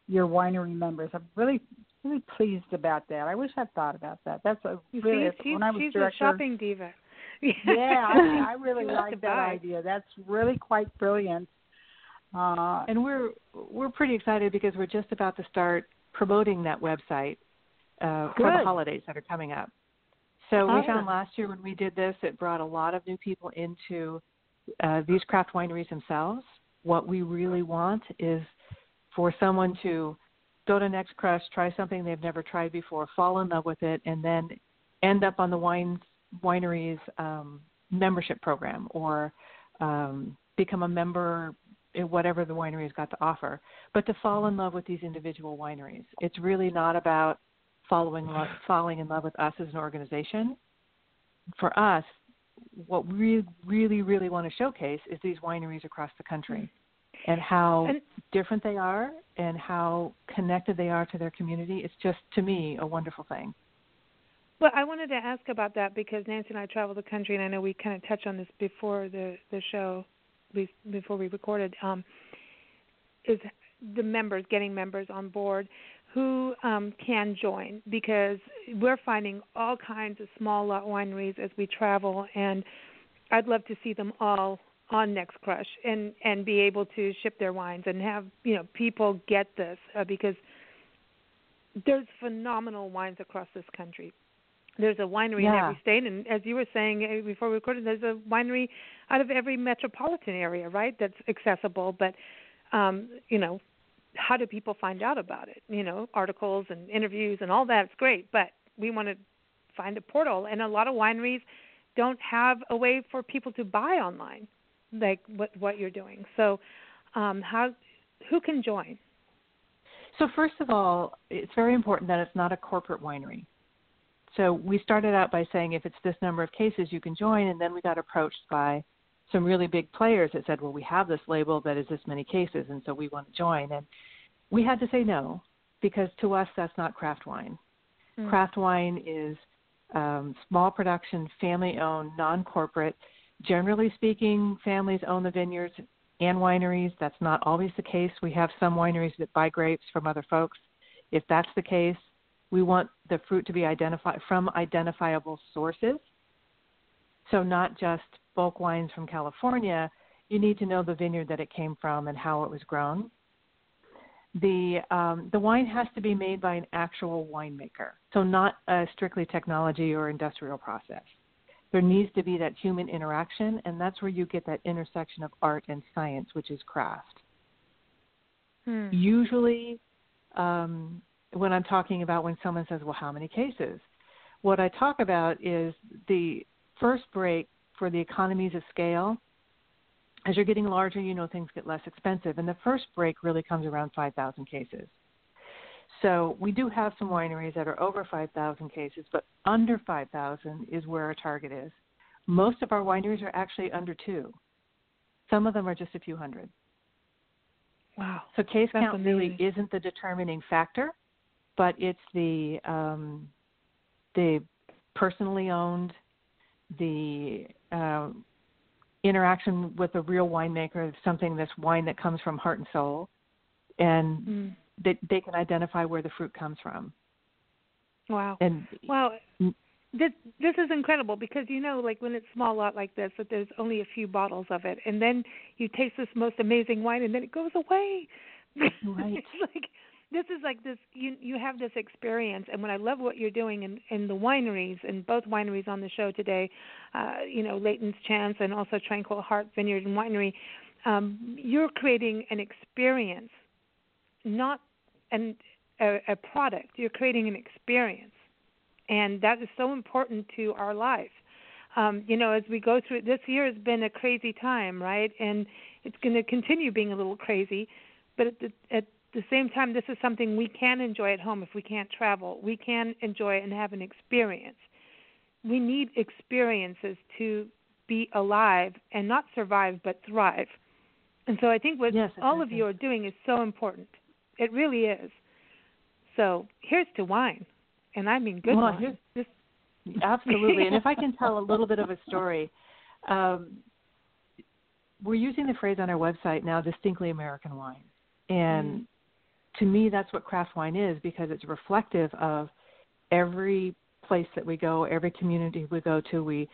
your winery members. I'm really really pleased about that. I wish I'd thought about that. That's a really see, she's, when I was she's director. a shopping diva. Yeah, I, I really like that idea. That's really quite brilliant. Uh, And we're we're pretty excited because we're just about to start promoting that website uh, for the holidays that are coming up. So awesome. we found last year when we did this, it brought a lot of new people into uh, these craft wineries themselves. What we really want is for someone to go to Next Crush, try something they've never tried before, fall in love with it, and then end up on the wine wineries um, membership program or um, become a member in whatever the winery's got to offer. But to fall in love with these individual wineries, it's really not about following love, falling in love with us as an organization. For us, what we really, really want to showcase is these wineries across the country and how And- different they are and how connected they are to their community. It's just, to me, a wonderful thing. Well, I wanted to ask about that because Nancy and I travel the country, and I know we kind of touched on this before the the show, before we recorded. Um, is the members getting members on board who um, can join because we're finding all kinds of small lot wineries as we travel, and I'd love to see them all on Next Crush and and be able to ship their wines and have you know people get this uh, because there's phenomenal wines across this country. There's a winery in every state, and as you were saying uh, before we recorded, there's a winery out of every metropolitan area, right? That's accessible. But um, you know, how do people find out about it? You know, articles and interviews and all that's great, but we want to find a portal, and a lot of wineries don't have a way for people to buy online, like what what you're doing. So, um, how who can join? So, first of all, it's very important that it's not a corporate winery. So, we started out by saying if it's this number of cases, you can join, and then we got approached by some really big players that said, well, we have this label that is this many cases, and so we want to join. And we had to say no because to us, that's not craft wine. Mm. Craft wine is um, small production, family owned, non corporate. Generally speaking, families own the vineyards and wineries. That's not always the case. We have some wineries that buy grapes from other folks. If that's the case, we want the fruit to be identified from identifiable sources. So not just bulk wines from California, you need to know the vineyard that it came from and how it was grown. The um, the wine has to be made by an actual winemaker, so not a strictly technology or industrial process. There needs to be that human interaction, and that's where you get that intersection of art and science, which is craft. Hmm. Usually, um, when I'm talking about when someone says, "Well, how many cases?" What I talk about is the first break for the economies of scale. As you're getting larger, you know things get less expensive, and the first break really comes around 5,000 cases. So we do have some wineries that are over 5,000 cases, but under 5,000 is where our target is. Most of our wineries are actually under two. Some of them are just a few hundred. Wow. So case That's count really isn't the determining factor, but it's the um, the personally owned, the uh, interaction with a real winemaker, something that's wine that comes from heart and soul, and Mm. that they can identify where the fruit comes from. Wow. And Well, Mm. this this is incredible because you know, like when it's small lot like this, that there's only a few bottles of it, and then you taste this most amazing wine, and then it goes away. Right. it's like this is like this. You you have this experience, and what I love what you're doing in in the wineries, and both wineries on the show today, uh, you know, Layton's Chance and also Tranquil Heart Vineyard and Winery. Um, you're creating an experience, not an a, a product. You're creating an experience and that is so important to our life. Um, you know, as we go through this year has been a crazy time, right? And it's going to continue being a little crazy, but at the, at the same time, this is something we can enjoy at home if we can't travel. We can enjoy and have an experience. We need experiences to be alive and not survive but thrive. And so I think what Yes, all of you are doing is so important. It really is. So here's to wine, and I mean good Well, wine. This Absolutely. and if I can tell a little bit of a story, um, we're using the phrase on our website now distinctly American wine. And to me, that's what craft wine is because it's reflective of every place that we go, every community we go to. We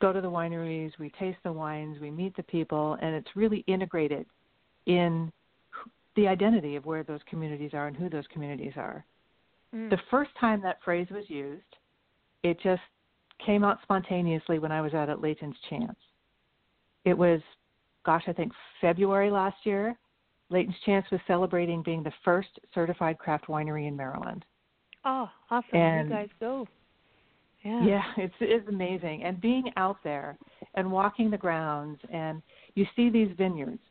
go to the wineries, we taste the wines, we meet the people, and it's really integrated in the identity of where those communities are and who those communities are. Mm. The first time that phrase was used, it just came out spontaneously when I was out at Layton's Chance. It was, gosh, I think February last year. Layton's Chance was celebrating being the first certified craft winery in Maryland. Oh, awesome! And- you guys go. Yeah. Yeah, it's it's amazing. And being out there and walking the grounds and you see these vineyards,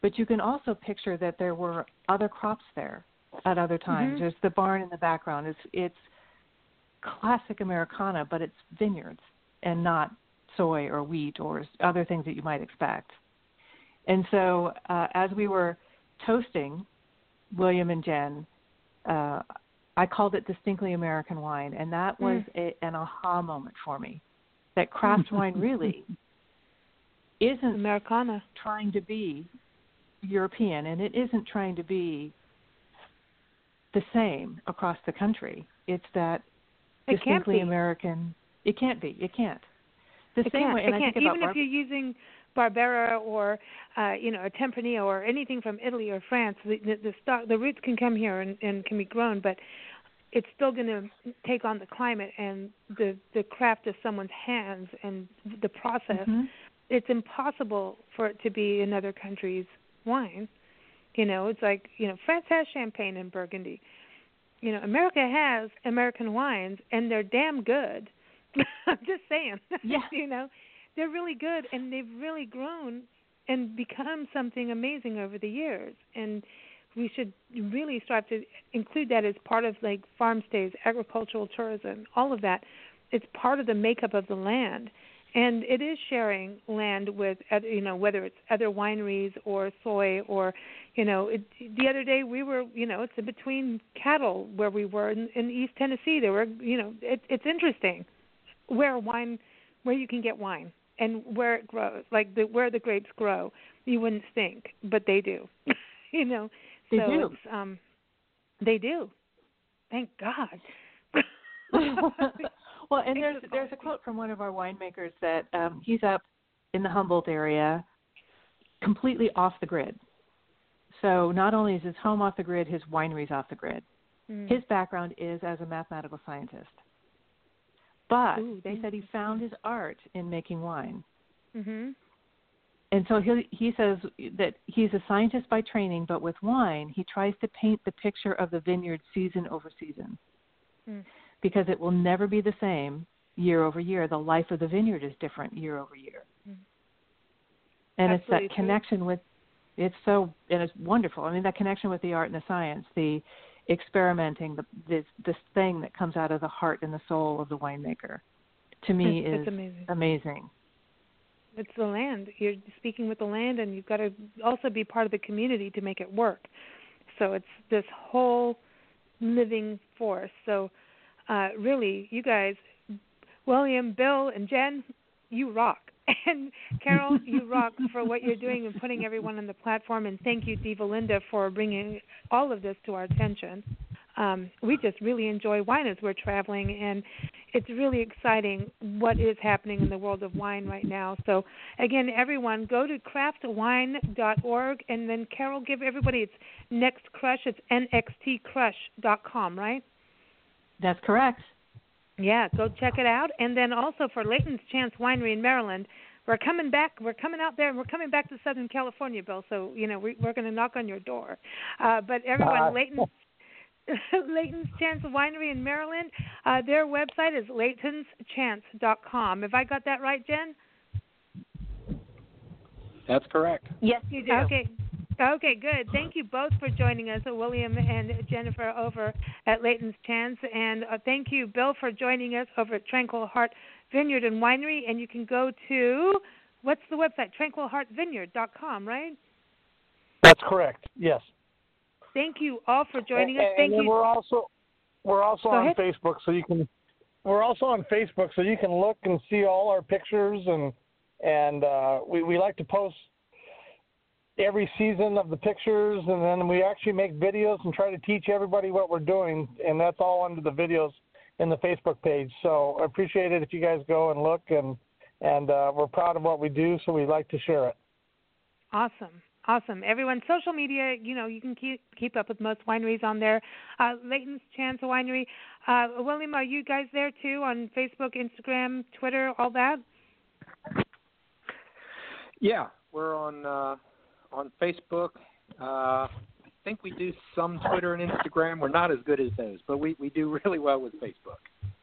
but you can also picture that there were other crops there at other times. Mhm. There's the barn in the background. It's it's classic Americana, but it's vineyards and not soy or wheat or other things that you might expect. And so, uh, as we were toasting William and Jen, uh, I called it distinctly American wine, and that was a, an aha moment for me. That craft wine really isn't Americana trying to be European, and it isn't trying to be the same across the country. It's that It can't distinctly be. It It can't be. It can't. The it same can't. way, and it I can't. think about Even if you're using Barbera or uh, you know a Tempranillo or anything from Italy or France, the the, the stock the roots can come here and, and can be grown, but it's still going to take on the climate and the the craft of someone's hands and the process. Mhm. It's impossible for it to be another country's wine. You know, it's like you know France has champagne and Burgundy. You know, America has American wines, and they're damn good. I'm just saying. Yeah. you know, they're really good, and they've really grown and become something amazing over the years. And we should really start to include that as part of like farm stays, agricultural tourism, all of that. It's part of the makeup of the land, and it is sharing land with you know whether it's other wineries or soy or you know it, the other day we were you know it's between cattle where we were in, in East Tennessee. There were you know it, it's interesting where wine where you can get wine and where it grows like the where the grapes grow you wouldn't think but they do you know They so do. it's um they do thank god well, and there's there's a quote from one of our winemakers that um, he's up in the Humboldt area, completely off the grid. So not only is his home off the grid, his winery's off the grid. Mm. His background is as a mathematical scientist. But Ooh, they said he found his art in making wine. mhm And so he he says that he's a scientist by training, but with wine, he tries to paint the picture of the vineyard season over season Mm. because it will never be the same year over year. The life of the vineyard is different year over year. Mm. And it's that connection with it's so and it's wonderful. I mean that connection with the art and the science, the experimenting, the this this thing that comes out of the heart and the soul of the winemaker to me It's- it's is amazing. amazing. it's the land you're speaking with the land and you've got to also be part of the community to make it work so it's this whole living force so uh really you guys william bill and jen you rock and carol you rock for what you're doing and putting everyone on the platform and thank you diva linda for bringing all of this to our attention um, we just really enjoy wine as we're traveling, and it's really exciting what is happening in the world of wine right now. So, again, everyone, go to craftwine.org, and then Carol, give everybody its next crush. It's nxtcrush.com, right? That's correct. Yeah, go check it out. And then also for Layton's Chance Winery in Maryland, we're coming back. We're coming out there, and we're coming back to Southern California, Bill. So you know we, we're going to knock on your door. Uh, but everyone, Uh, Layton's Layton's Chance Winery in Maryland. Uh, their website is laytonschance.com. Have I got that right, Jen? That's correct. Yes, you do. Okay. Okay, good. Thank you both for joining us, uh, William and Jennifer, over at Layton's Chance. And uh, thank you, Bill, for joining us over at Tranquil Heart Vineyard and Winery. And you can go to, what's the website? TranquilHeartVineyard.com, right? That's correct. Yes. Thank you all for joining and, us. Thank and you. we're also we're also Go on ahead. Facebook, so you can we're also on Facebook, so you can look and see all our pictures and and uh, we we like to post every season of the pictures, and then we actually make videos and try to teach everybody what we're doing, and that's all under the videos in the Facebook page. So I appreciate it if you guys go and look, and and uh, we're proud of what we do, so we like to share it. Awesome. Awesome. Everyone, social media, you know, you can keep keep up with most wineries on there. Uh, Layton's Chance Winery. Uh, William, are you guys there too on Facebook, Instagram, Twitter, all that? Yeah, we're on uh, on Facebook. Uh, I think we do some Twitter and Instagram. We're not as good as those, but we we do really well with Facebook.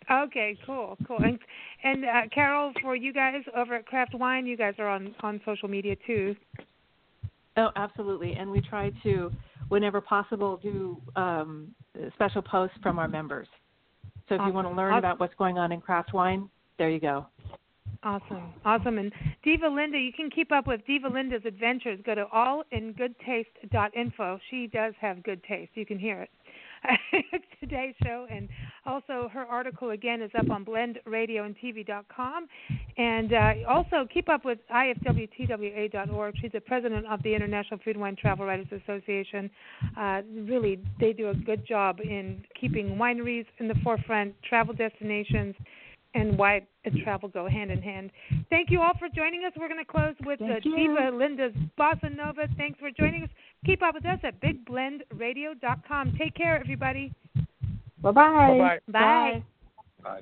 Okay, cool, cool. And and uh, Carol, for you guys over at Craft Wine, you guys are on on social media too. Oh, absolutely. And we try to, whenever possible, do um, special posts from our members. So if awesome. you want to learn awesome. about what's going on in craft wine, there you go. Awesome, awesome. And Diva Linda, you can keep up with Diva Linda's adventures. Go to allingoodtaste.info. She does have good taste. You can hear it. today's show, and also her article again is up on blendradioandtv.com. And uh, also keep up with ifwtwa.org. She's the president of the International Food Wine Travel Writers Association. Uh, really, they do a good job in keeping wineries in the forefront, travel destinations, and why and travel go hand in hand. Thank you all for joining us. We're going to close with Thank uh, you. Diva Linda's Bossa Nova. Thanks for joining us. Keep up with us at bigblendradio.com. Take care, everybody. Bye-bye. Bye. Bye.